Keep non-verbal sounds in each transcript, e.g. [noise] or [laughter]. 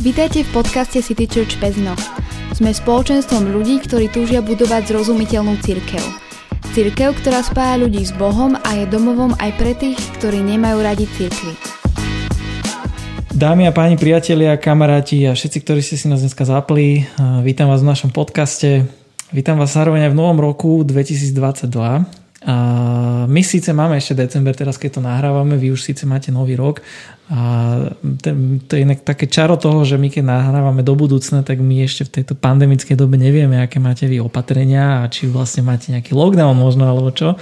Vítajte v podcaste City Church Pezno. Sme spoločenstvom ľudí, ktorí túžia budovať zrozumiteľnú církev. Církev, ktorá spája ľudí s Bohom a je domovom aj pre tých, ktorí nemajú radi církvy. Dámy a páni, priatelia, kamaráti a všetci, ktorí ste si nás dneska zapli, vítam vás v našom podcaste. Vítam vás zároveň aj v novom roku 2022. A my síce máme ešte december, teraz keď to nahrávame, vy už síce máte nový rok a to je inak také čaro toho, že my keď nahrávame do budúcna, tak my ešte v tejto pandemickej dobe nevieme, aké máte vy opatrenia a či vlastne máte nejaký lockdown možno alebo čo.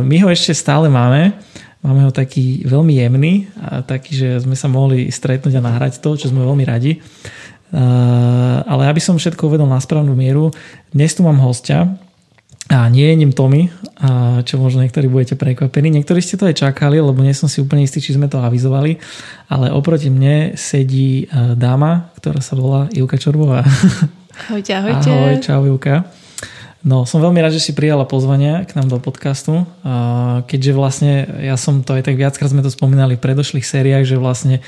My ho ešte stále máme, máme ho taký veľmi jemný a taký, že sme sa mohli stretnúť a nahrať to, čo sme veľmi radi. Ale aby som všetko uvedol na správnu mieru, dnes tu mám hostia, a nie je ním Tommy, čo možno niektorí budete prekvapení. Niektorí ste to aj čakali, lebo nie som si úplne istý, či sme to avizovali, ale oproti mne sedí e, dáma, ktorá sa volá Ivka Čorbová. [laughs] Ahojte, ahojte. Ahoj, čau Ivka. No, som veľmi rád, že si prijala pozvanie k nám do podcastu, keďže vlastne ja som to aj tak viackrát sme to spomínali v predošlých sériách, že vlastne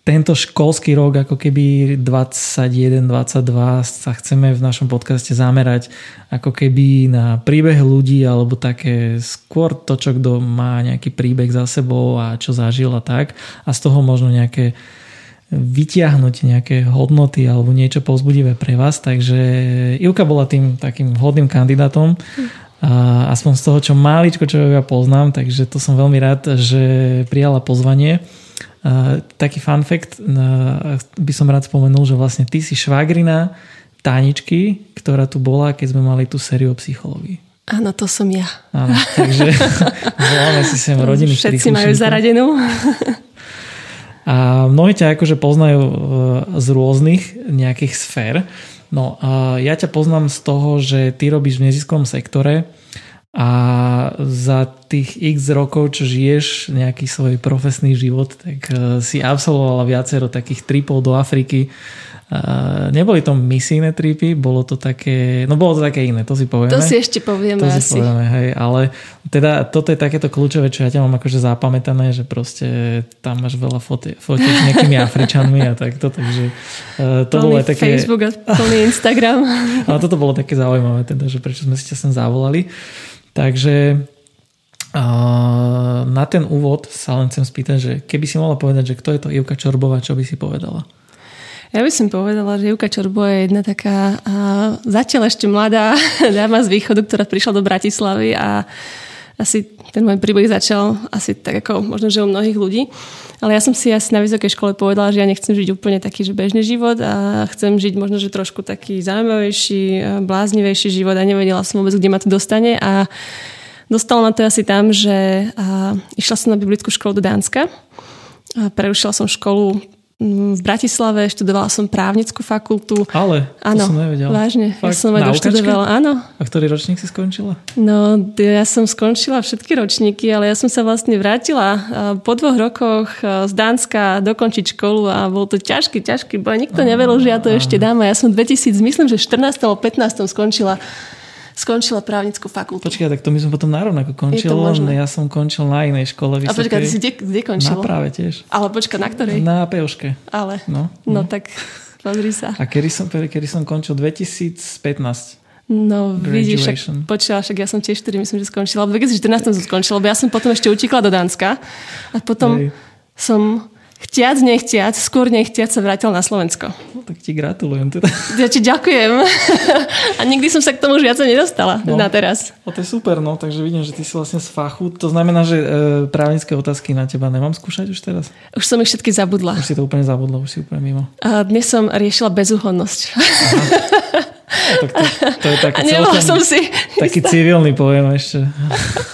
tento školský rok, ako keby 21-22 sa chceme v našom podcaste zamerať ako keby na príbeh ľudí alebo také skôr to, čo kto má nejaký príbeh za sebou a čo zažil a tak. A z toho možno nejaké vytiahnuť nejaké hodnoty alebo niečo povzbudivé pre vás. Takže Ivka bola tým takým hodným kandidátom. A aspoň z toho, čo máličko, čo ja poznám, takže to som veľmi rád, že prijala pozvanie taký fun fact by som rád spomenul, že vlastne ty si švagrina Táničky, ktorá tu bola, keď sme mali tú sériu o psychológii. Áno, to som ja. Áno, takže [laughs] voláme si sem rodiny. Všetci majú zaradenú. A mnohí ťa akože poznajú e, z rôznych nejakých sfér. No ja ťa poznám z toho, že ty robíš v neziskovom sektore a za tých x rokov, čo žiješ nejaký svoj profesný život, tak eh, si absolvovala viacero takých tripov do Afriky. Uh, neboli to misijné tripy, bolo to také, no bolo to také iné, to si povieme. To si ešte povieme to asi. Si povieme, hej, ale teda toto je takéto kľúčové, čo ja ťa mám akože zapamätané, že proste tam máš veľa fotiek s nejakými Afričanmi a takto, takže uh, to bolo aj také... Facebook a plný Instagram. [laughs] ale toto bolo také zaujímavé, teda, že prečo sme si ťa sem zavolali. Takže na ten úvod sa len chcem spýtať, že keby si mohla povedať, že kto je to Ivka Čorbová, čo by si povedala? Ja by som povedala, že Ivka Čorbová je jedna taká a, zatiaľ ešte mladá [laughs] dáma z východu, ktorá prišla do Bratislavy a asi ten môj príbeh začal asi tak ako možno, že u mnohých ľudí. Ale ja som si asi na vysokej škole povedala, že ja nechcem žiť úplne taký, že bežný život a chcem žiť možno, že trošku taký zaujímavejší, bláznivejší život a nevedela som vôbec, kde ma to dostane a dostalo ma to asi tam, že išla som na biblickú školu do Dánska. A prerušila som školu v Bratislave, študovala som právnickú fakultu. Ale, to áno, som nevedela. vážne. Fakt? Ja som aj doštudovala, áno. A ktorý ročník si skončila? No, ja som skončila všetky ročníky, ale ja som sa vlastne vrátila po dvoch rokoch z Dánska dokončiť školu a bol to ťažký, ťažký boj. Nikto neveril, že ja to ešte dám a ja som 2000, myslím, že 14. alebo 15. skončila skončila právnickú fakultu. Počkaj, tak to my sme potom narovnako končili, len ja som končil na inej škole vysokej. A počkaj, ty si kde, kde končil? Na práve tiež. Ale počkaj, na ktorej? Na Peuške. Ale, no, no, no tak pozri sa. A kedy som, kedy som končil? 2015. No vidíš, však, počula, však ja som tiež 4, myslím, že skončila. V 2014 som skončila, lebo ja som potom ešte utekla do Dánska a potom Hej. som chtiac, nechtiac, skôr nechtiac sa vrátil na Slovensko. No, tak ti gratulujem teda. Ja ti ďakujem. [laughs] A nikdy som sa k tomu už viac nedostala no, na teraz. No to je super, no, takže vidím, že ty si vlastne z fachu. To znamená, že e, právnické otázky na teba nemám skúšať už teraz? Už som ich všetky zabudla. Už si to úplne zabudla, už si úplne mimo. A dnes som riešila bezúhodnosť. No, tak to, to je taký, celkom, som si taký civilný pojem ešte.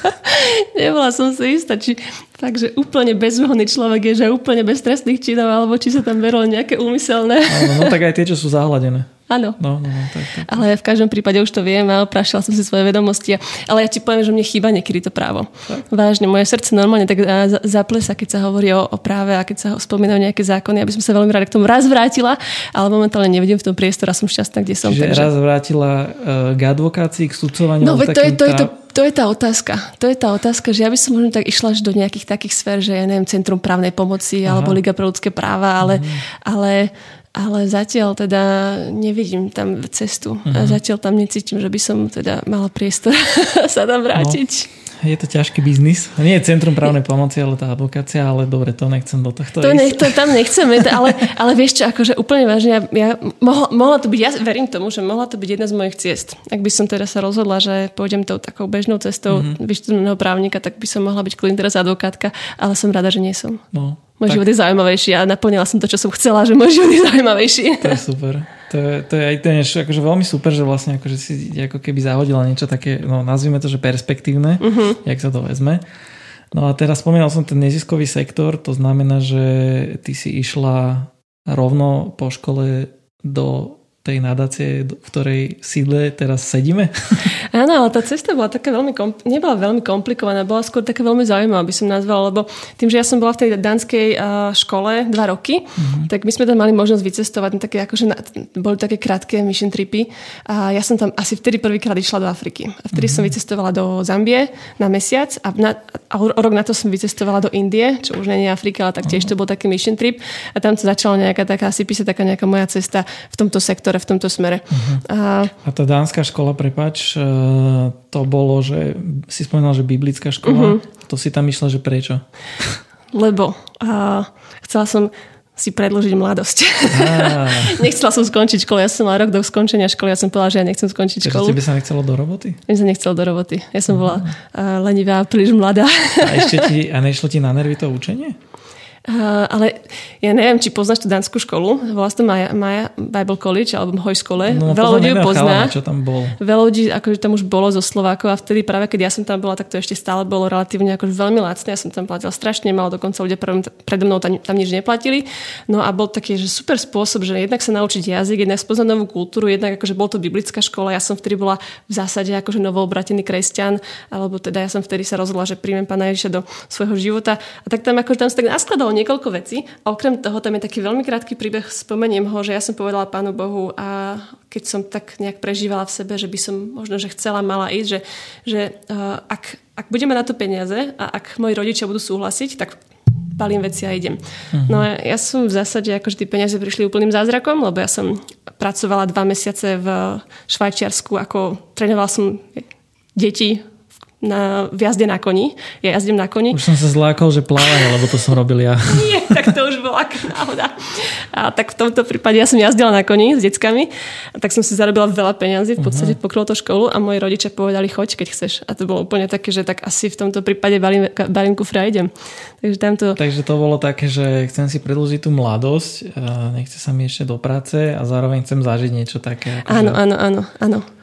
[laughs] Nebola som si istá, či takže úplne bezúhodný človek je, že úplne bez trestných činov, alebo či sa tam verilo nejaké úmyselné. No, no, tak aj tie, čo sú zahladené. Áno. No, no, no, tak, tak. Ale v každom prípade už to viem a oprašila som si svoje vedomosti. Ale ja ti poviem, že mne chýba niekedy to právo. Tak. Vážne, moje srdce normálne tak zaplesa, keď sa hovorí o, o práve a keď sa spomínajú nejaké zákony, aby som sa veľmi rada k tomu raz vrátila, ale momentálne nevidím v tom priestore a som šťastná, kde som. Čiže takže... raz vrátila uh, k advokácii, k sudcovaniu. No, to je, to, je to, To je tá otázka. To je tá otázka, že ja by som možno tak išla až do nejakých takých sfér, že ja neviem, Centrum právnej pomoci Aha. alebo Liga pre ľudské práva, ale, mm. ale ale zatiaľ teda nevidím tam cestu. Uh-huh. A mhm. zatiaľ tam necítim, že by som teda mala priestor [laughs] sa tam vrátiť. No je to ťažký biznis. Nie je centrum právnej pomoci, ale tá advokácia, ale dobre, to nechcem do tohto to, nech, to tam nechceme, ale, [laughs] ale vieš čo, akože úplne vážne, ja, ja mohla, mohla to byť, ja verím tomu, že mohla to byť jedna z mojich ciest. Ak by som teda sa rozhodla, že pôjdem tou takou bežnou cestou mm-hmm. vyštudovaného právnika, tak by som mohla byť kľudne teraz advokátka, ale som rada, že nie som. No, môj tak. život je zaujímavejší a naplnila som to, čo som chcela, že môj život je zaujímavejší. To je super. To je, to je aj ten, akože veľmi super, že vlastne akože si ako keby zahodila niečo také, no nazvime to, že perspektívne, uh-huh. jak sa to vezme. No a teraz spomínal som ten neziskový sektor, to znamená, že ty si išla rovno po škole do tej nadácie, v ktorej sídle teraz sedíme? [laughs] Áno, ale tá cesta bola taká veľmi, kompl- nebola veľmi komplikovaná, bola skôr taká veľmi zaujímavá, by som nazvala, lebo tým, že ja som bola v tej danskej škole dva roky, mm-hmm. tak my sme tam mali možnosť vycestovať, no také, akože na, boli také krátke mission tripy a ja som tam asi vtedy prvýkrát išla do Afriky. A vtedy mm-hmm. som vycestovala do Zambie na mesiac a, na, a rok na to som vycestovala do Indie, čo už nie je Afrika, ale tak tiež mm-hmm. to bol taký mission trip a tam sa začala nejaká taká, asi písať taká nejaká moja cesta v tomto sektore v tomto smere. Uh-huh. A, a tá dánska škola, prepač, e, to bolo, že si spomínal, že biblická škola, uh-huh. to si tam išla, že prečo? Lebo a, chcela som si predložiť mladosť. [laughs] Nechcela som skončiť školu, ja som mala rok do skončenia školy, ja som povedala, že ja nechcem skončiť Takže školu. tebe sa nechcelo do roboty? Mne sa nechcelo do roboty. Ja som bola uh, lenivá, príliš mladá. a ešte ti, a nešlo ti na nervy to učenie? Uh, ale ja neviem, či poznáš tú danskú školu. Volá sa to Maja, Maja Bible College alebo Hojskole. No, Veľa ľudí ju pozná. Chalana, čo tam bol. Veľa ľudí akože tam už bolo zo Slovákov a vtedy práve keď ja som tam bola, tak to ešte stále bolo relatívne akože veľmi lacné. Ja som tam platila strašne malo, dokonca ľudia predo mnou tam, tam nič neplatili. No a bol taký že super spôsob, že jednak sa naučiť jazyk, jednak spoznať novú kultúru, jednak akože bol to biblická škola. Ja som vtedy bola v zásade akože novoobratený kresťan, alebo teda ja som vtedy sa rozhodla, že príjmem pána Ježiša do svojho života. A tak tam akože tam sa tak naskladalo niekoľko vecí. A okrem toho tam je taký veľmi krátky príbeh, spomeniem ho, že ja som povedala Pánu Bohu a keď som tak nejak prežívala v sebe, že by som možno, že chcela, mala ísť, že, že uh, ak, ak budeme na to peniaze a ak moji rodičia budú súhlasiť, tak palím veci a idem. Uh-huh. No a ja som v zásade, akože tie peniaze prišli úplným zázrakom, lebo ja som pracovala dva mesiace v Švajčiarsku, ako trénovala som deti na, v jazde na koni. Ja jazdím na koni. Už som sa zlákol, že plávanie, lebo to som robil ja. [laughs] Nie, tak to už bola náhoda. A tak v tomto prípade ja som jazdila na koni s deckami, a tak som si zarobila veľa peňazí, v podstate uh-huh. pokrylo to školu a moji rodičia povedali, choď, keď chceš. A to bolo úplne také, že tak asi v tomto prípade balím, balím kufra idem. Takže, tamto... Takže to bolo také, že chcem si predlžiť tú mladosť, nechce sa mi ešte do práce a zároveň chcem zažiť niečo také. Ako áno, že... áno, áno, áno.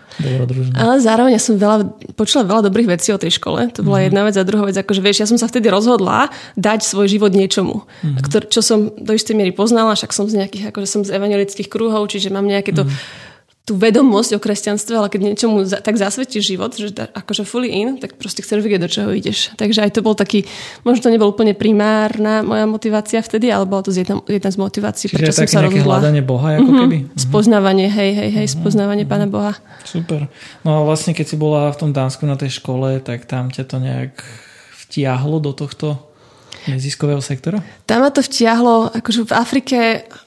Ale zároveň ja som veľa, počula veľa dobrých vecí o tej škole. To bola mm-hmm. jedna vec a druhá vec, akože vieš, ja som sa vtedy rozhodla dať svoj život niečomu, mm-hmm. ktor, čo som do istej miery poznala, však som z nejakých, akože som z evangelických kruhov, čiže mám nejaké to mm-hmm tú vedomosť o kresťanstve, ale keď niečomu za, tak zasvetíš život, že da, akože fully in, tak proste chceš vedieť, do čoho ideš. Takže aj to bol taký, možno to nebol úplne primárna moja motivácia vtedy, ale bola to jedna, jedna z motivácií, Čiže prečo som sa rozhodla. hľadanie Boha, ako mm-hmm. keby? Spoznávanie, hej, hej, hej, mm-hmm. spoznávanie mm-hmm. Pána Boha. Super. No a vlastne, keď si bola v tom Dánsku na tej škole, tak tam ťa to nejak vtiahlo do tohto neziskového sektora? Tam ma to vtiahlo, akože v Afrike,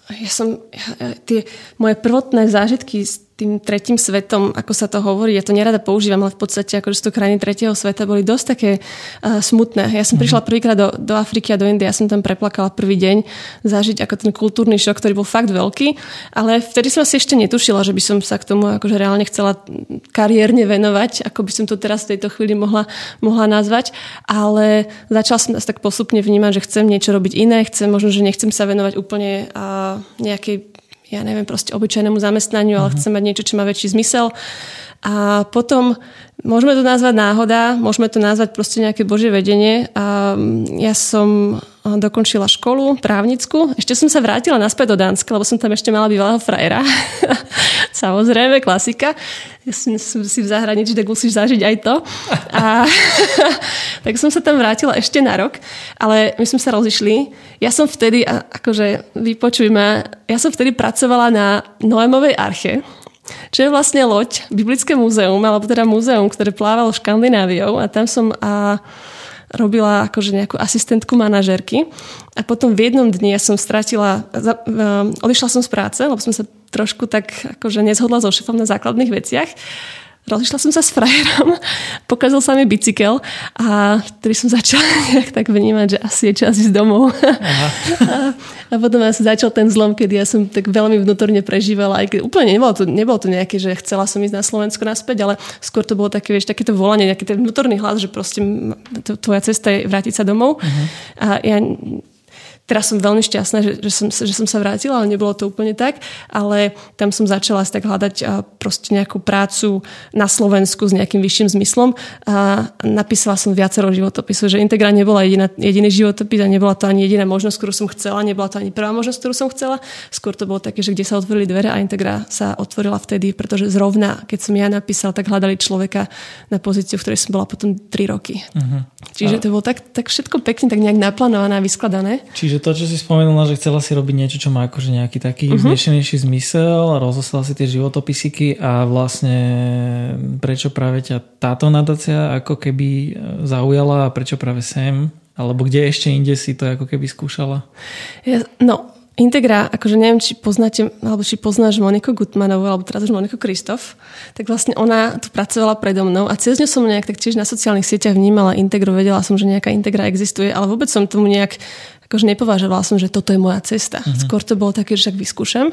ja som, ja, tie moje prvotné zážitky z tým tretím svetom, ako sa to hovorí, ja to nerada používam, ale v podstate akože to krajiny tretieho sveta boli dosť také uh, smutné. Ja som mm-hmm. prišla prvýkrát do, do Afriky a do Indie, ja som tam preplakala prvý deň zažiť ako ten kultúrny šok, ktorý bol fakt veľký, ale vtedy som si ešte netušila, že by som sa k tomu akože reálne chcela kariérne venovať, ako by som to teraz v tejto chvíli mohla, mohla nazvať, ale začala som tak postupne vnímať, že chcem niečo robiť iné, chcem možno, že nechcem sa venovať úplne uh, nejakej ja neviem, proste obyčajnému zamestnaniu, ale uh-huh. chcem mať niečo, čo má väčší zmysel. A potom môžeme to nazvať náhoda, môžeme to nazvať proste nejaké božie vedenie. A ja som dokončila školu právnickú. Ešte som sa vrátila naspäť do Dánska, lebo som tam ešte mala bývalého frajera. [laughs] Samozrejme, klasika. Ja som, som si v zahraničí, tak musíš zažiť aj to. A, [laughs] tak som sa tam vrátila ešte na rok, ale my sme sa rozišli. Ja som vtedy, akože vypočuj ma, ja som vtedy pracovala na Noémovej arche čo je vlastne loď, Biblické múzeum, alebo teda múzeum, ktoré plávalo Škandináviou a tam som a, robila akože nejakú asistentku manažerky. A potom v jednom dni ja som stratila, za, um, odišla som z práce, lebo som sa trošku tak akože nezhodla so šefom na základných veciach rozišla som sa s frajerom, [laughs] pokazil sa mi bicykel a vtedy som začala [laughs] nejak tak vnímať, že asi je čas ísť domov. Aha. A, [laughs] a potom asi začal ten zlom, kedy ja som tak veľmi vnútorne prežívala, aj keď úplne nebolo to, nebolo to nejaké, že chcela som ísť na Slovensko naspäť, ale skôr to bolo také, vieš, takéto volanie, nejaký ten vnútorný hlas, že proste tvoja cesta je vrátiť sa domov. Uh-huh. A ja Teraz som veľmi šťastná, že, že, som, že som sa vrátila, ale nebolo to úplne tak. Ale tam som začala si tak hľadať proste nejakú prácu na Slovensku s nejakým vyšším zmyslom. A napísala som viacero životopisov, že Integra nebola jediná, jediný životopis a nebola to ani jediná možnosť, ktorú som chcela, nebola to ani prvá možnosť, ktorú som chcela. Skôr to bolo také, že kde sa otvorili dvere a Integra sa otvorila vtedy, pretože zrovna, keď som ja napísala, tak hľadali človeka na pozíciu, v ktorej som bola potom 3 roky. Uh-huh. Čiže to bolo tak, tak všetko pekne, tak nejak naplánované a vyskladané. Čiže Čiže to, čo si spomenula, že chcela si robiť niečo, čo má akože nejaký taký uh-huh. vznešenejší zmysel, rozoslala si tie životopisíky a vlastne prečo práve ťa táto nadácia ako keby zaujala a prečo práve sem? Alebo kde ešte inde si to ako keby skúšala? Ja, no, Integra, akože neviem, či poznáte, alebo či poznáš Moniku Gutmanovú, alebo teraz už Moniku Kristof, tak vlastne ona tu pracovala predo mnou a cez ňu som nejak tak tiež na sociálnych sieťach vnímala Integru, vedela som, že nejaká Integra existuje, ale vôbec som tomu nejak, akože nepovažovala som, že toto je moja cesta. Uh-huh. Skôr to bolo také, že však vyskúšam.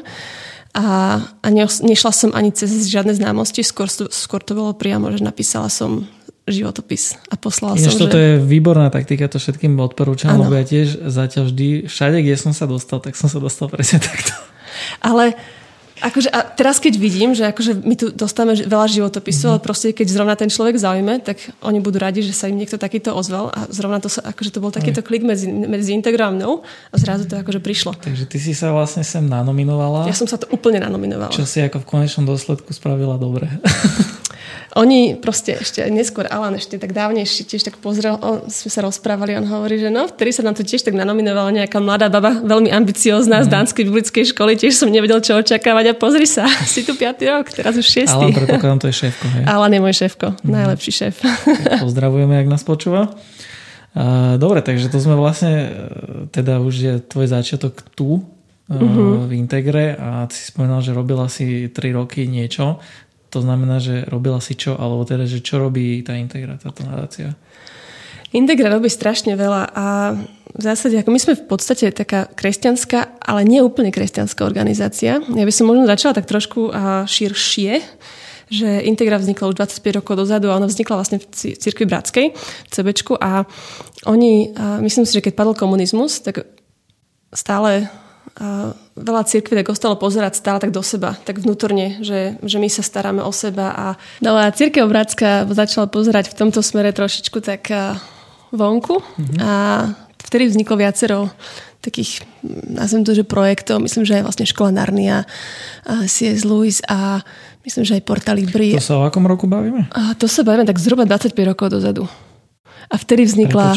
A, a nešla som ani cez žiadne známosti, skôr, skôr to bolo priamo, že napísala som životopis a poslala Ináč som, toto že... je výborná taktika, to všetkým odporúčam, lebo ja tiež zatiaľ vždy, všade, kde som sa dostal, tak som sa dostal presne takto. Ale Akože, a teraz keď vidím, že akože my tu dostávame veľa životopisov, mm-hmm. ale proste keď zrovna ten človek zaujme, tak oni budú radi, že sa im niekto takýto ozval a zrovna to sa, akože to bol takýto Aj. klik medzi, medzi Instagram mnou a zrazu to akože prišlo. Takže ty si sa vlastne sem nanominovala. Ja som sa to úplne nanominovala. Čo si ako v konečnom dôsledku spravila dobre. [laughs] Oni proste ešte neskôr, Alan ešte tak dávnejšie tiež tak pozrel, on, sme sa rozprávali, on hovorí, že no, vtedy sa nám to tiež tak nanominovala nejaká mladá baba, veľmi ambiciózna mm. z mhm. Dánskej biblickej školy, tiež som nevedel, čo očakávať a pozri sa, [laughs] si tu piatý rok, teraz už šiestý. Alan, predpokladám, to je šéfko, hej? Alan je môj šéfko, mm. najlepší šéf. [laughs] pozdravujeme, ak nás počúva. Dobre, takže to sme vlastne, e, teda už je tvoj začiatok tu, uh-huh. v Integre a si spomínal, že robila si 3 roky niečo. To znamená, že robila si čo, alebo teda, že čo robí tá Integra, táto nadácia? Integra robí strašne veľa a v zásade, ako my sme v podstate taká kresťanská, ale nie úplne kresťanská organizácia. Ja by som možno začala tak trošku širšie, že Integra vznikla už 25 rokov dozadu a ona vznikla vlastne v Cirkvi Bratskej, v CBčku a oni, myslím si, že keď padol komunizmus, tak stále veľa cirkví tak ostalo pozerať stále tak do seba, tak vnútorne, že, že my sa staráme o seba a no a církev Bratská začala pozerať v tomto smere trošičku tak vonku mm-hmm. a vtedy vzniklo viacero takých, nazvem to, že projektov, myslím, že aj vlastne škola Narnia, C.S. Lewis a myslím, že aj Porta Libri. To sa o akom roku bavíme? A to sa bavíme tak zhruba 25 rokov dozadu. A vtedy vznikla...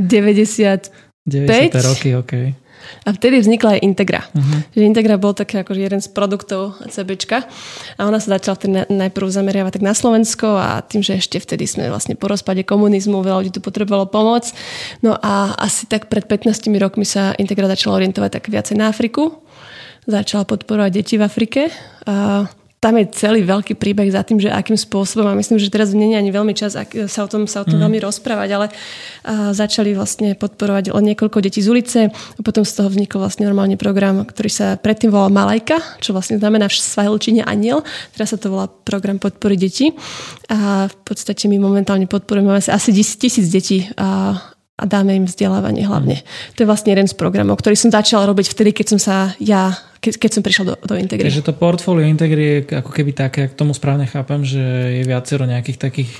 90 90. roky, okej. Okay. A vtedy vznikla aj Integra. Uh-huh. Že Integra bol taký akože jeden z produktov CBčka a ona sa začala vtedy najprv zameriavať tak na Slovensko a tým, že ešte vtedy sme vlastne po rozpade komunizmu, veľa ľudí tu potrebovalo pomoc. No a asi tak pred 15 rokmi sa Integra začala orientovať tak viacej na Afriku. Začala podporovať deti v Afrike. A tam je celý veľký príbeh za tým, že akým spôsobom, a myslím, že teraz nie je ani veľmi čas sa o tom, sa o tom mm. veľmi rozprávať, ale a začali vlastne podporovať len niekoľko detí z ulice. A potom z toho vznikol vlastne normálny program, ktorý sa predtým volal Malajka, čo vlastne znamená v svahilčine aniel, teraz sa to volá program podpory detí. A v podstate my momentálne podporujeme asi tisíc detí a a dáme im vzdelávanie hlavne. Mm. To je vlastne jeden z programov, ktorý som začala robiť vtedy, keď som sa ja keď, keď som prišiel do, do Integry. Takže to portfólio Integry je ako keby také, k tomu správne chápem, že je viacero nejakých takých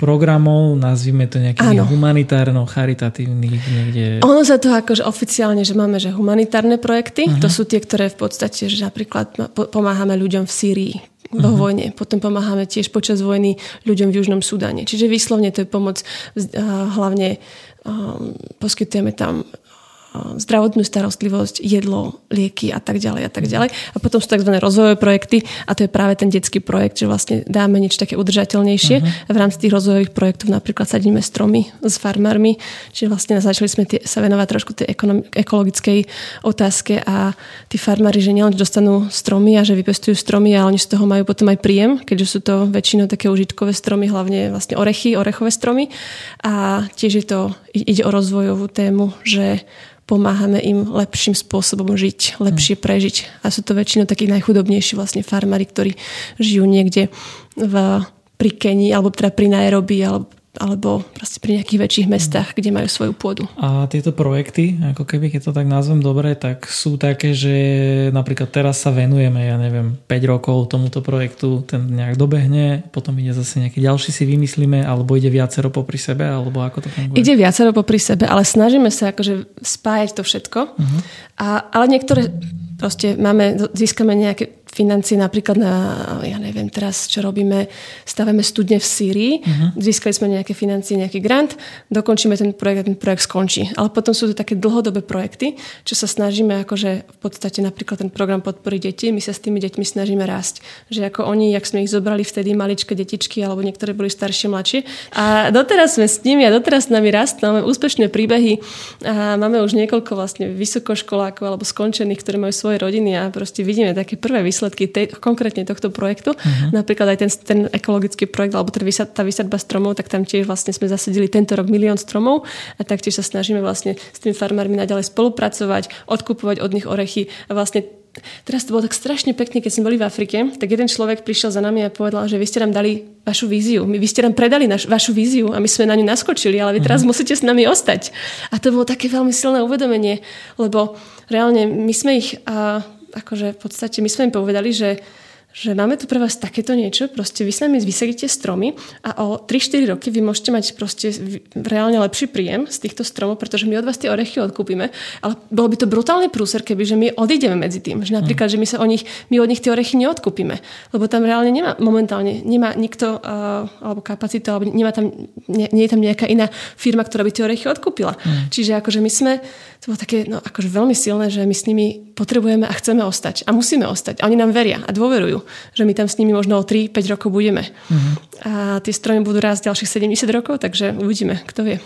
programov, nazvime to nejakých humanitárno, charitatívnych niekde. Ono sa to akože oficiálne, že máme že humanitárne projekty, uh-huh. to sú tie, ktoré v podstate, že napríklad pomáhame ľuďom v Sýrii, vo uh-huh. vojne. Potom pomáhame tiež počas vojny ľuďom v Južnom Súdane. Čiže výslovne to je pomoc hlavne um, poskytujeme tam zdravotnú starostlivosť, jedlo, lieky a tak ďalej a tak ďalej. A potom sú tzv. rozvojové projekty a to je práve ten detský projekt, že vlastne dáme niečo také udržateľnejšie uh-huh. a v rámci tých rozvojových projektov napríklad sadíme stromy s farmármi, čiže vlastne začali sme tie, sa venovať trošku tej ekonom, ekologickej otázke a tí farmári, že nielen dostanú stromy a že vypestujú stromy, ale oni z toho majú potom aj príjem, keďže sú to väčšinou také užitkové stromy, hlavne vlastne orechy, orechové stromy a tiež je to, ide o rozvojovú tému, že pomáhame im lepším spôsobom žiť, lepšie hm. prežiť. A sú to väčšinou takí najchudobnejší vlastne farmári, ktorí žijú niekde v, pri Kenii, alebo teda pri Nairobi, alebo alebo proste pri nejakých väčších mestách, kde majú svoju pôdu. A tieto projekty, ako keby, keď to tak nazvem dobre, tak sú také, že napríklad teraz sa venujeme, ja neviem, 5 rokov tomuto projektu, ten nejak dobehne, potom ide zase nejaký ďalší si vymyslíme, alebo ide viacero popri sebe, alebo ako to funguje? Ide viacero popri sebe, ale snažíme sa akože spájať to všetko. Uh-huh. A, ale niektoré proste máme, získame nejaké financie napríklad na, ja neviem teraz, čo robíme, stavíme studne v Sýrii, uh-huh. získali sme nejaké financie, nejaký grant, dokončíme ten projekt a ten projekt skončí. Ale potom sú to také dlhodobé projekty, čo sa snažíme akože v podstate napríklad ten program podpory detí, my sa s tými deťmi snažíme rásť. Že ako oni, jak sme ich zobrali vtedy maličké detičky, alebo niektoré boli staršie, mladšie. A doteraz sme s nimi a doteraz s nami rastú, máme úspešné príbehy a máme už niekoľko vlastne vysokoškolákov alebo skončených, ktorí majú svoje rodiny a proste vidíme také prvé výsledky výsledky tej, konkrétne tohto projektu. Uh-huh. Napríklad aj ten, ten ekologický projekt, alebo teda vysad, tá vysadba stromov, tak tam tiež vlastne sme zasadili tento rok milión stromov a taktiež sa snažíme vlastne s tými farmármi naďalej spolupracovať, odkupovať od nich orechy a vlastne Teraz to bolo tak strašne pekne, keď sme boli v Afrike, tak jeden človek prišiel za nami a povedal, že vy ste nám dali vašu víziu, vy ste nám predali naš, vašu víziu a my sme na ňu naskočili, ale vy teraz uh-huh. musíte s nami ostať. A to bolo také veľmi silné uvedomenie, lebo reálne my sme ich a, akože v podstate my sme im povedali, že že máme tu pre vás takéto niečo, proste vy s nami vysadíte stromy a o 3-4 roky vy môžete mať proste reálne lepší príjem z týchto stromov, pretože my od vás tie orechy odkúpime, ale bolo by to brutálny prúser, keby že my odídeme medzi tým, že napríklad, mm. že my sa o nich, my od nich tie orechy neodkúpime, lebo tam reálne nemá momentálne, nemá nikto uh, alebo kapacitu, alebo nemá tam, nie, nie je tam nejaká iná firma, ktorá by tie orechy odkúpila. Mm. Čiže akože my sme to bolo také no, akože veľmi silné, že my s nimi potrebujeme a chceme ostať. A musíme ostať. A oni nám veria a dôverujú, že my tam s nimi možno o 3-5 rokov budeme. Uh-huh. A tie stromy budú rásť ďalších 70 rokov, takže uvidíme, kto vie.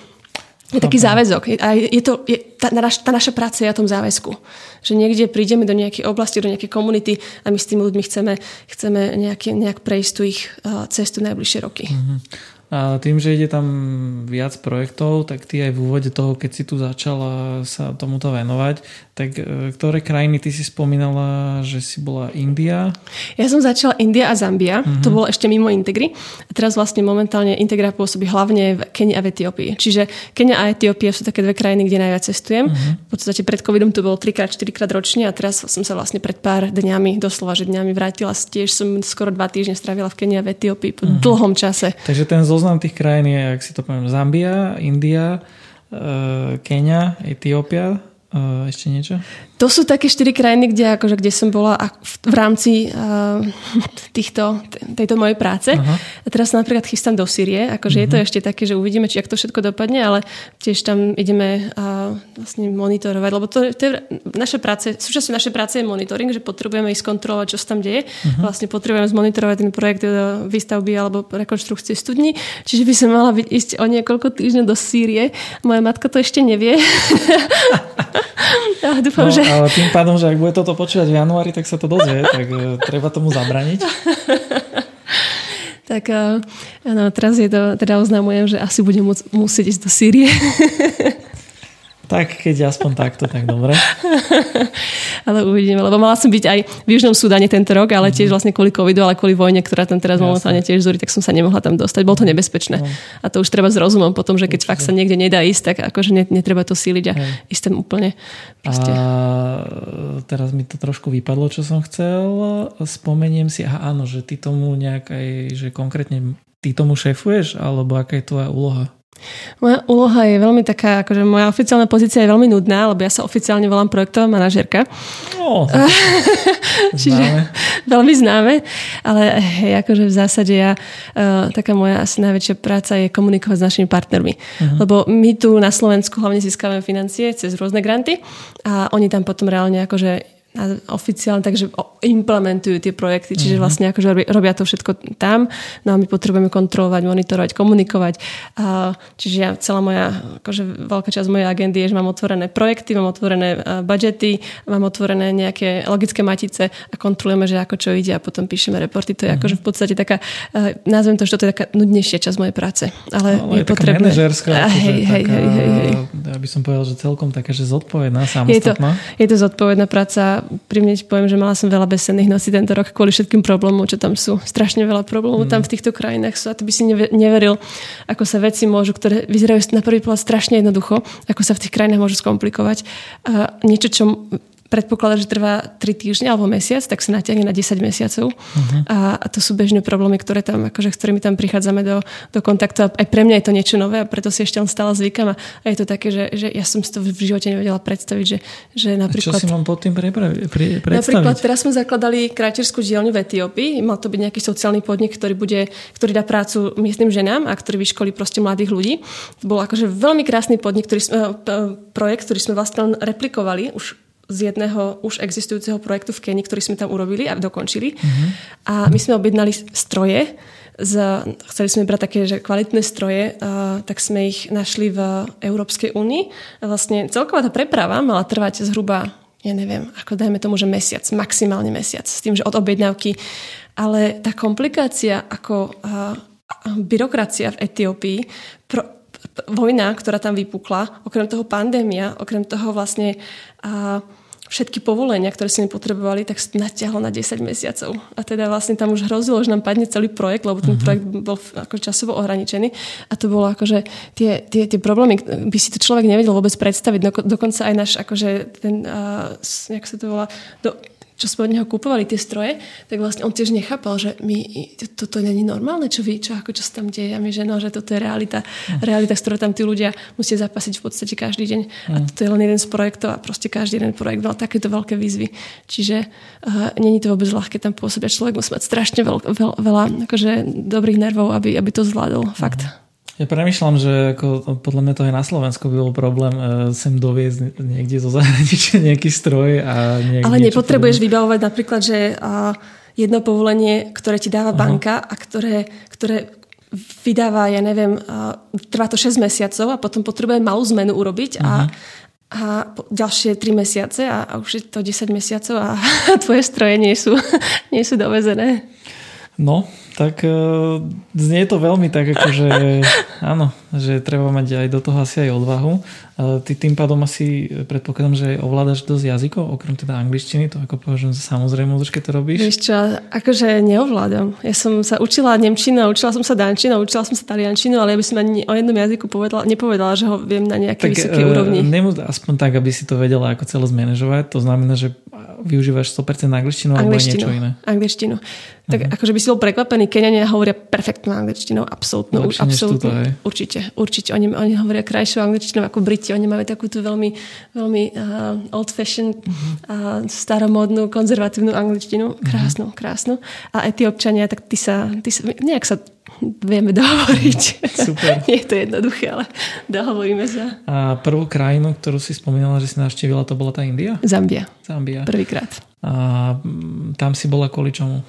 Je taký záväzok. A je to, je, tá, tá naša práca je o tom záväzku. Že niekde prídeme do nejakej oblasti, do nejakej komunity a my s tými ľuďmi chceme, chceme nejaký, nejak prejsť tú ich uh, cestu najbližšie roky. Uh-huh. A tým, že ide tam viac projektov, tak ty aj v úvode toho, keď si tu začala sa tomuto venovať, tak e, ktoré krajiny ty si spomínala, že si bola India? Ja som začala India a Zambia, uh-huh. to bolo ešte mimo Integry. A teraz vlastne momentálne Integra pôsobí hlavne v Kenii a v Etiópii. Čiže Kenia a Etiópia sú také dve krajiny, kde najviac cestujem. Uh-huh. V podstate pred covidom to bolo 3-4 krát ročne a teraz som sa vlastne pred pár dňami, doslova, že dňami vrátila. Tiež som skoro dva týždne strávila v Kenii a v Etiópii po uh-huh. dlhom čase. Takže ten zoznam tých krajín je, ak si to poviem, Zambia, India, uh, Kenia, Etiópia, uh, ešte niečo? To sú také štyri krajiny, kde, akože, kde som bola v rámci uh, týchto, tejto mojej práce. Uh-huh. A teraz sa napríklad chystám do Syrie. Akože uh-huh. je to mhm. ešte také, že uvidíme, či ak to všetko dopadne, ale tiež tam ideme uh, vlastne monitorovať, lebo to, to je naše práce, súčasťou našej práce je monitoring, že potrebujeme ísť kontrolovať, čo sa tam deje. Uh-huh. Vlastne potrebujeme zmonitorovať ten projekt výstavby alebo rekonštrukcie studní. Čiže by som mala byť, ísť o niekoľko týždňov do Sýrie. Moja matka to ešte nevie. [laughs] dúfam, no, že ale tým pádom, že ak bude toto počúvať v januári, tak sa to dozvie, tak uh, treba tomu zabraniť. [laughs] tak uh, áno, teraz je to, teda oznamujem, že asi budem musieť ísť do Sýrie. [laughs] Tak keď aspoň takto, tak dobre. [laughs] ale uvidíme, lebo mala som byť aj v Južnom Sudáne tento rok, ale tiež mhm. vlastne kvôli covidu, ale kvôli vojne, ktorá tam teraz momentálne tiež zúri, tak som sa nemohla tam dostať. Bolo to nebezpečné. No. A to už treba s rozumom potom, že keď fakt sa niekde nedá ísť, tak akože netreba to síliť a Hej. ísť tam úplne. Proste. A teraz mi to trošku vypadlo, čo som chcel. Spomeniem si, aha, áno, že ty tomu nejak aj, že konkrétne ty tomu šéfuješ, alebo aká je tvoja úloha? Moja úloha je veľmi taká, akože moja oficiálna pozícia je veľmi nudná, lebo ja sa oficiálne volám projektová manažerka. Oh, [laughs] Čiže známe. veľmi známe, ale hej, akože v zásade ja, uh, taká moja asi najväčšia práca je komunikovať s našimi partnermi. Uh-huh. Lebo my tu na Slovensku hlavne získavame financie cez rôzne granty a oni tam potom reálne akože oficiálne, takže implementujú tie projekty, čiže mhm. vlastne akože robia to všetko tam, no a my potrebujeme kontrolovať, monitorovať, komunikovať. Čiže ja, celá moja, akože veľká časť mojej agendy je, že mám otvorené projekty, mám otvorené budžety, mám otvorené nejaké logické matice a kontrolujeme, že ako čo ide a potom píšeme reporty. To je mm-hmm. akože v podstate taká, nazvem to, že to je taká nudnejšia časť mojej práce. Ale, ale je, je potrebné. Hej, akože hej, hej, hej, hej, hej. Ja by som povedal, že celkom taká, že zodpovedná, samostatná. Je to, je to zodpovedná práca pri mne poviem, že mala som veľa bezsenných nocí tento rok kvôli všetkým problémom, čo tam sú. Strašne veľa problémov mm. tam v týchto krajinách sú a ty by si neveril, ako sa veci môžu, ktoré vyzerajú na prvý pohľad strašne jednoducho, ako sa v tých krajinách môžu skomplikovať. A niečo, čo predpokladá, že trvá 3 týždne alebo mesiac, tak sa natiahne na 10 mesiacov. Uh-huh. A, a to sú bežné problémy, ktoré tam, akože, s ktorými tam prichádzame do, do kontaktu. A aj pre mňa je to niečo nové a preto si ešte len stále zvykam. A, a je to také, že, že ja som si to v živote nevedela predstaviť, že, že napríklad... A čo si mám pod tým pre, pre, pre, predstaviť? Napríklad teraz sme zakladali kráčerskú dielňu v Etiópii. Mal to byť nejaký sociálny podnik, ktorý, bude, ktorý dá prácu miestnym ženám a ktorý vyškolí proste mladých ľudí. To bol akože veľmi krásny podnik, ktorý, e, projekt, ktorý sme vlastne replikovali už z jedného už existujúceho projektu v Kenii, ktorý sme tam urobili a dokončili. Uh-huh. A my sme objednali stroje, z, chceli sme brať také že kvalitné stroje, a, tak sme ich našli v Európskej únii. A vlastne celková tá preprava mala trvať zhruba, ja neviem, ako dajme tomu, že mesiac, maximálne mesiac, s tým, že od objednávky. Ale tá komplikácia ako a, byrokracia v Etiópii, pro, vojna, ktorá tam vypukla, okrem toho pandémia, okrem toho vlastne a, všetky povolenia, ktoré sme potrebovali, tak natiahlo na 10 mesiacov. A teda vlastne tam už hrozilo, že nám padne celý projekt, lebo ten uh-huh. projekt bol ako časovo ohraničený. A to bolo akože tie, tie, tie problémy, by si to človek nevedel vôbec predstaviť. Dokonca aj náš, akože ten, uh, jak sa to volá, do, čo sme od neho kúpovali tie stroje, tak vlastne on tiež nechápal, že my, toto není normálne, čo vy, čo, ako, čo sa tam deje. A my, že no, že toto je realita, mm. realita, s ktorou tam tí ľudia musia zapasiť v podstate každý deň. A toto je len jeden z projektov a proste každý jeden projekt mal takéto veľké výzvy. Čiže uh, není to vôbec ľahké tam pôsobiť. Človek musí mať strašne veľ, veľ, veľa akože, dobrých nervov, aby, aby to zvládol. Fakt. Ja premyšľam, že ako, podľa mňa to aj na Slovensku by bol problém uh, sem doviezť niekde zo zahraničia nejaký stroj a niekde Ale nepotrebuješ podobné. vybavovať napríklad, že jedno povolenie, ktoré ti dáva Aha. banka a ktoré, ktoré vydáva, ja neviem, trvá to 6 mesiacov a potom potrebuje malú zmenu urobiť a, a ďalšie 3 mesiace a, a už je to 10 mesiacov a [laughs] tvoje stroje nie sú, [laughs] nie sú dovezené. No, tak uh, znie to veľmi tak, ako že [laughs] áno, že treba mať aj do toho asi aj odvahu. Uh, ty tým pádom asi predpokladám, že ovládaš dosť jazykov, okrem teda angličtiny, to ako považujem za samozrejme, keď to robíš. Vieš čo, akože neovládam. Ja som sa učila nemčinu, učila som sa dančinu, učila som sa taliančinu, ale ja by som ani o jednom jazyku povedala, nepovedala, že ho viem na nejakej vysokej uh, úrovni. Nemôž, aspoň tak, aby si to vedela ako celé zmanéžovať. To znamená, že využívaš 100% angličtinu, alebo niečo iné? Angličtinu. Tak uh-huh. akože by si bol prekvapený, Keniania hovoria perfektnú angličtinou, absolútnu, absolútnu, určite, určite. Oni, oni hovoria krajšiu angličtinou ako Briti, oni majú takú tú veľmi, veľmi uh, old-fashioned, uh, staromodnú, konzervatívnu angličtinu, krásnu, krásnu. A etiopčania, tak ty sa, ty sa nejak sa vieme dohovoriť. Super. [laughs] Nie je to jednoduché, ale dohovoríme sa. A prvú krajinu, ktorú si spomínala, že si navštívila, to bola tá India? Zambia. Zambia. Prvýkrát. A tam si bola kvôli čomu?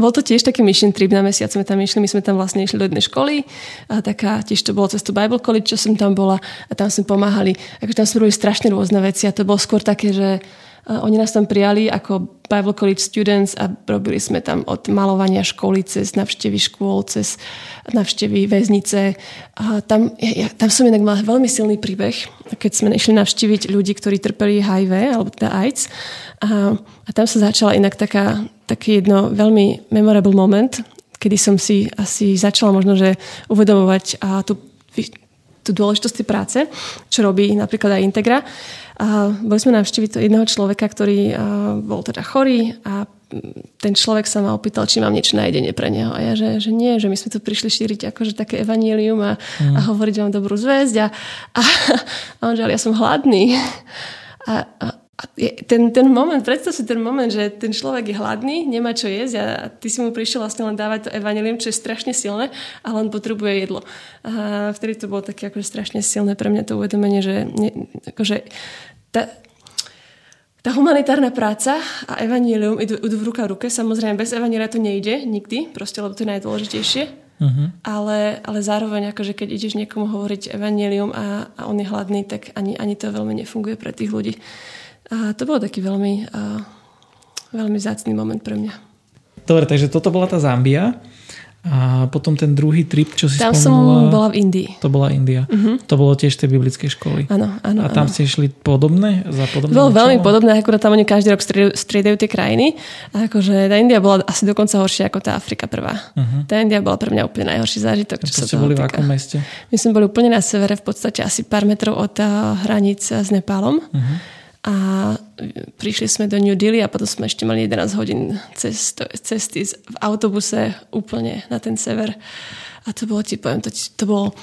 Bol to tiež taký mission trip na mesiac. Sme tam išli, my sme tam vlastne išli do jednej školy a taká, tiež to bolo cez tú Bible College, čo som tam bola a tam sme pomáhali. Akože tam sme robili strašne rôzne veci a to bolo skôr také, že oni nás tam prijali ako Bible College students a robili sme tam od malovania školy cez navštevy škôl, cez navštevy väznice. A tam, ja, tam som inak mala veľmi silný príbeh, keď sme išli navštíviť ľudí, ktorí trpeli HIV alebo teda AIDS. A, a tam sa začala inak taká, taký jedno veľmi memorable moment, kedy som si asi začala možno, že uvedomovať a tú, tú dôležitosť tej práce, čo robí napríklad aj Integra. Boli sme navštíviť jedného človeka, ktorý bol teda chorý a ten človek sa ma opýtal, či mám niečo na jedenie pre neho. A ja, že, že nie, že my sme tu prišli šíriť akože také evanílium a, mm. a hovoriť vám dobrú zväzť. A, a, a on že, ale ja som hladný. A, a, a ten, ten moment, predstav si ten moment, že ten človek je hladný, nemá čo jesť a ty si mu prišiel vlastne len dávať to evanilium, čo je strašne silné, ale on potrebuje jedlo. A vtedy to bolo také akože strašne silné pre mňa to uvedomenie, že ne, akože tá, tá humanitárna práca a evanílium idú, idú v ruka v ruke. Samozrejme, bez evanília to nejde nikdy, proste, lebo to je najdôležitejšie. Uh-huh. Ale, ale zároveň, akože keď ideš niekomu hovoriť evanílium a, a on je hladný, tak ani, ani to veľmi nefunguje pre tých ľudí. A to bol taký veľmi, a, veľmi zácný moment pre mňa. Dobre, takže toto bola tá Zambia. A potom ten druhý trip, čo si Tam spomenula, som bola v Indii. To bola India. Uh-huh. To bolo tiež tie biblické školy. Áno, áno. A tam áno. ste išli podobné? Za podobné Bolo veľmi podobné, akurát tam oni každý rok striedajú tie krajiny. A akože tá India bola asi dokonca horšia ako tá Afrika prvá. Uh-huh. Tá India bola pre mňa úplne najhorší zážitok. Čo sa boli v akom meste? My sme boli úplne na severe, v podstate asi pár metrov od hraníc s Nepálom. Uh-huh a prišli sme do New Delhi a potom sme ešte mali 11 hodín cest, cesty v autobuse úplne na ten sever. A to bolo, ti poviem, to, to bolo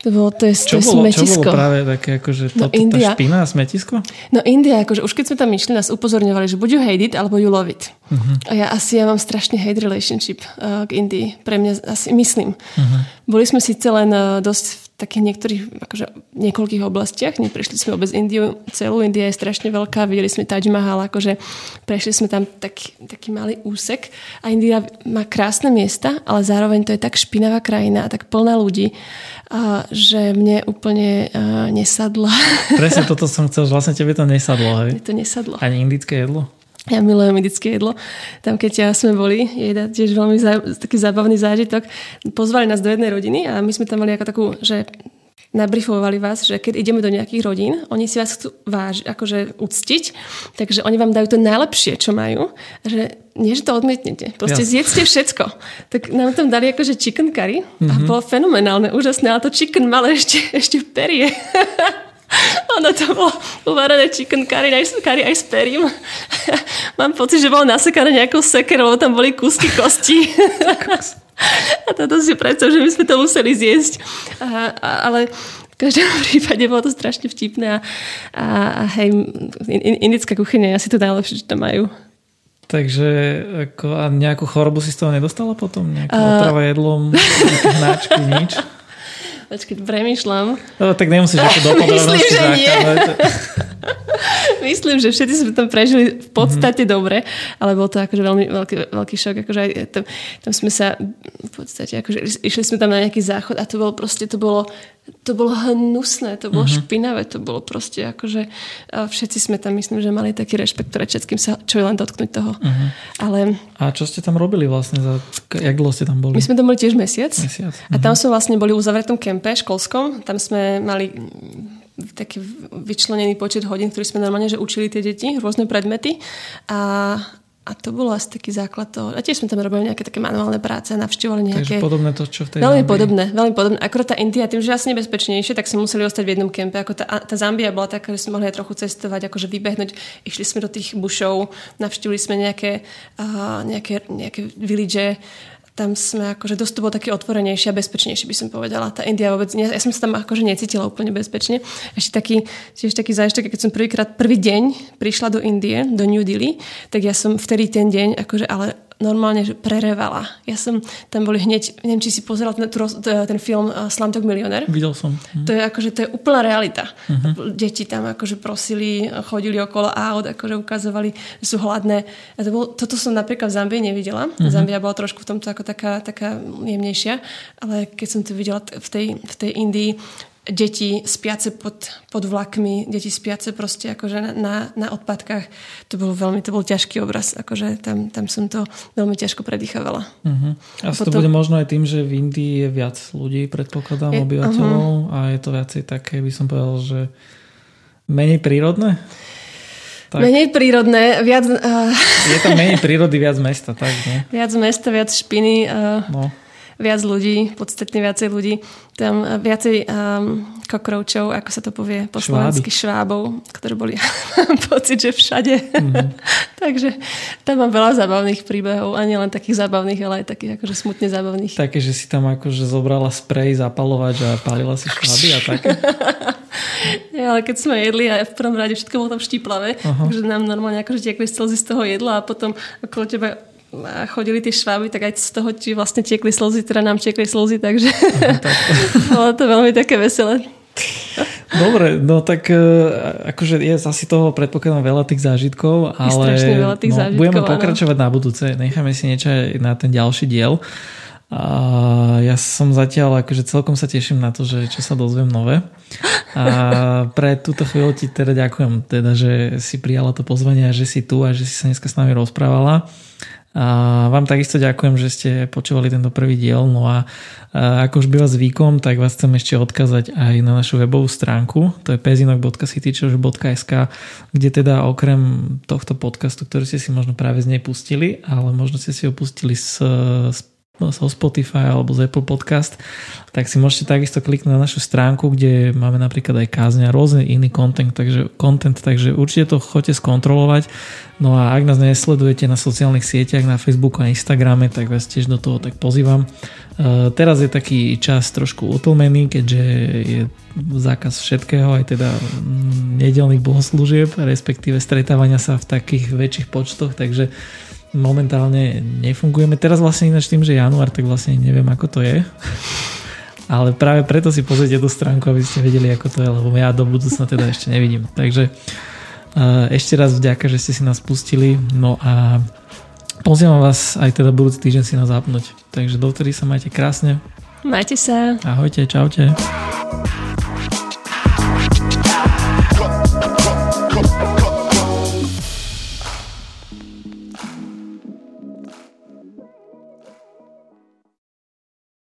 to bolo to je, čo, to bolo, smetisko. čo bolo práve také, akože to, no, India, tá špina a smetisko? No India, akože už keď sme tam išli, nás upozorňovali, že buď you hate it, alebo you love it. Uh-huh. A ja asi ja mám strašne hate relationship uh, k Indii. Pre mňa asi myslím. Uh-huh. Boli sme síce len uh, dosť v takých niektorých, akože niekoľkých oblastiach. Neprešli sme vôbec Indiu celú. India je strašne veľká. Videli sme Taj Mahal, akože prešli sme tam taký, taký malý úsek. A India má krásne miesta, ale zároveň to je tak špinavá krajina a tak plná ľudí a že mne úplne nesadla. Presne toto som chcel, že vlastne tebe to nesadlo, hej? Mne to nesadlo. Ani indické jedlo? Ja milujem indické jedlo. Tam, keď ja sme boli, je tiež veľmi zá, taký zábavný zážitok. Pozvali nás do jednej rodiny a my sme tam mali ako takú, že nabrifovali vás, že keď ideme do nejakých rodín, oni si vás chcú váž, akože uctiť, takže oni vám dajú to najlepšie, čo majú. A že nie, že to odmietnete. Proste yes. zjedzte všetko. Tak nám tam dali akože chicken curry mm-hmm. a mhm. bolo fenomenálne, úžasné, ale to chicken malo ešte, ešte perie. [laughs] [laughs] ono to bolo uvarené chicken curry, aj, curry aj s perím. [laughs] Mám pocit, že bolo nasekané nejakou sekerou, tam boli kúsky kosti. [laughs] A toto si predstav, že my sme to museli zjesť. A, a, ale v každom prípade bolo to strašne vtipné a, a, a hej, in, indická kuchyňa je asi to najlepšie, čo tam majú. Takže ako, a nejakú chorobu si z toho nedostala potom? Nejaká uh, otrava jedlom, hnáčky, nič? Počkej, premyšľam. No, tak nemusíš ako do [laughs] Myslím, že nie. [laughs] Myslím, že všetci sme tam prežili v podstate mm-hmm. dobre, ale bol to akože veľmi veľký, veľký šok. Akože aj tam, tam sme sa v podstate, akože išli sme tam na nejaký záchod a to bolo proste, to bolo to bolo hnusné, to bolo uh-huh. špinavé, to bolo proste akože všetci sme tam myslím, že mali taký rešpekt pred všetkým sa, čo je len dotknúť toho. Uh-huh. Ale... A čo ste tam robili vlastne? Za, jak dlho ste tam boli? My sme tam boli tiež mesiac. mesiac. Uh-huh. A tam sme vlastne boli v uzavretom kempe školskom. Tam sme mali taký vyčlenený počet hodín, ktorý sme normálne že učili tie deti, rôzne predmety. A, a to bolo asi taký základ toho. A tiež sme tam robili nejaké také manuálne práce, navštívali nejaké... Takže podobné to, čo v tej Veľmi Zambii. podobné, veľmi podobné. Akorát tá India, tým, že asi nebezpečnejšie, tak sme museli ostať v jednom kempe. Ako tá, tá Zambia bola taká, že sme mohli aj trochu cestovať, akože vybehnúť. Išli sme do tých bušov, navštívili sme nejaké, uh, nejaké, nejaké village, tam sme akože dosť to bolo také otvorenejšie a bezpečnejšie by som povedala. Tá India vôbec, nie, ja som sa tam akože necítila úplne bezpečne. Ešte taký, tiež taký zážitok, keď som prvýkrát, prvý deň prišla do Indie, do New Delhi, tak ja som vtedy ten deň, akože ale normálne že prerevala. Ja som tam boli hneď, neviem, či si pozeral ten, ten film uh, Slumdog Millionaire. Videl som. Mhm. To je akože, to je úplná realita. Uh-huh. Deti tam akože prosili, chodili okolo aut, akože ukazovali, že sú hladné. A to bol, toto som napríklad v Zambii nevidela. Uh-huh. Zambia bola trošku v tomto ako taká, taká jemnejšia, ale keď som to videla v tej, v tej Indii, deti spiace pod, pod vlakmi, deti spiace proste akože na, na odpadkách. To bol veľmi, to bol ťažký obraz, akože tam, tam som to veľmi ťažko predýchavala. Uh-huh. A Potom, to bude možno aj tým, že v Indii je viac ľudí, predpokladám, je, obyvateľov uh-huh. a je to viacej také, by som povedal, že menej prírodné? Tak. Menej prírodné, viac... Uh... Je tam menej prírody, viac mesta, tak nie? [laughs] Viac mesta, viac špiny. Uh... No viac ľudí, podstatne viacej ľudí, tam viacej um, kokroučov, ako sa to povie po slovensky, švábov, ktorí boli, [laughs] pocit, že všade. Mm-hmm. [laughs] Takže tam mám veľa zábavných príbehov, a len takých zábavných, ale aj takých akože smutne zábavných. Také, že si tam akože zobrala sprej, zapalovač a palila si šváby a také? [laughs] Ja, ale keď sme jedli a v prvom rade všetko bolo tam štíplavé, uh-huh. takže nám normálne akože tiekli slzy z toho jedla a potom okolo teba chodili tie šváby, tak aj z toho ti vlastne tiekli slzy, teda nám tiekli slzy, takže [laughs] bolo to veľmi také veselé. Dobre, no tak e, akože je asi toho predpokladám veľa tých zážitkov, ale veľa tých no, zážitkov, budeme pokračovať áno. na budúce, necháme si niečo aj na ten ďalší diel. A ja som zatiaľ, akože celkom sa teším na to, že čo sa dozviem nové. A pre túto chvíľu ti teda ďakujem, teda, že si prijala to pozvanie a že si tu a že si sa dneska s nami rozprávala. A vám takisto ďakujem, že ste počúvali tento prvý diel. No a, ako už býva zvykom, tak vás chcem ešte odkazať aj na našu webovú stránku. To je pezinok.citychurch.sk kde teda okrem tohto podcastu, ktorý ste si možno práve z nej pustili, ale možno ste si ho pustili z, z zo Spotify alebo z Apple Podcast, tak si môžete takisto kliknúť na našu stránku, kde máme napríklad aj kázne a rôzny iný content, takže, content, takže určite to choďte skontrolovať. No a ak nás nesledujete na sociálnych sieťach, na Facebooku a Instagrame, tak vás tiež do toho tak pozývam. Uh, teraz je taký čas trošku utlmený, keďže je zákaz všetkého, aj teda mm, nedelných bohoslúžieb, respektíve stretávania sa v takých väčších počtoch, takže momentálne nefungujeme. Teraz vlastne ináč tým, že január, tak vlastne neviem, ako to je. [laughs] Ale práve preto si pozrite tú stránku, aby ste vedeli, ako to je, lebo ja do budúcna teda ešte nevidím. Takže ešte raz vďaka, že ste si nás pustili. No a pozývam vás aj teda budúci týždeň si nás zapnúť. Takže dovtedy sa majte krásne. Majte sa. Ahojte, čaute.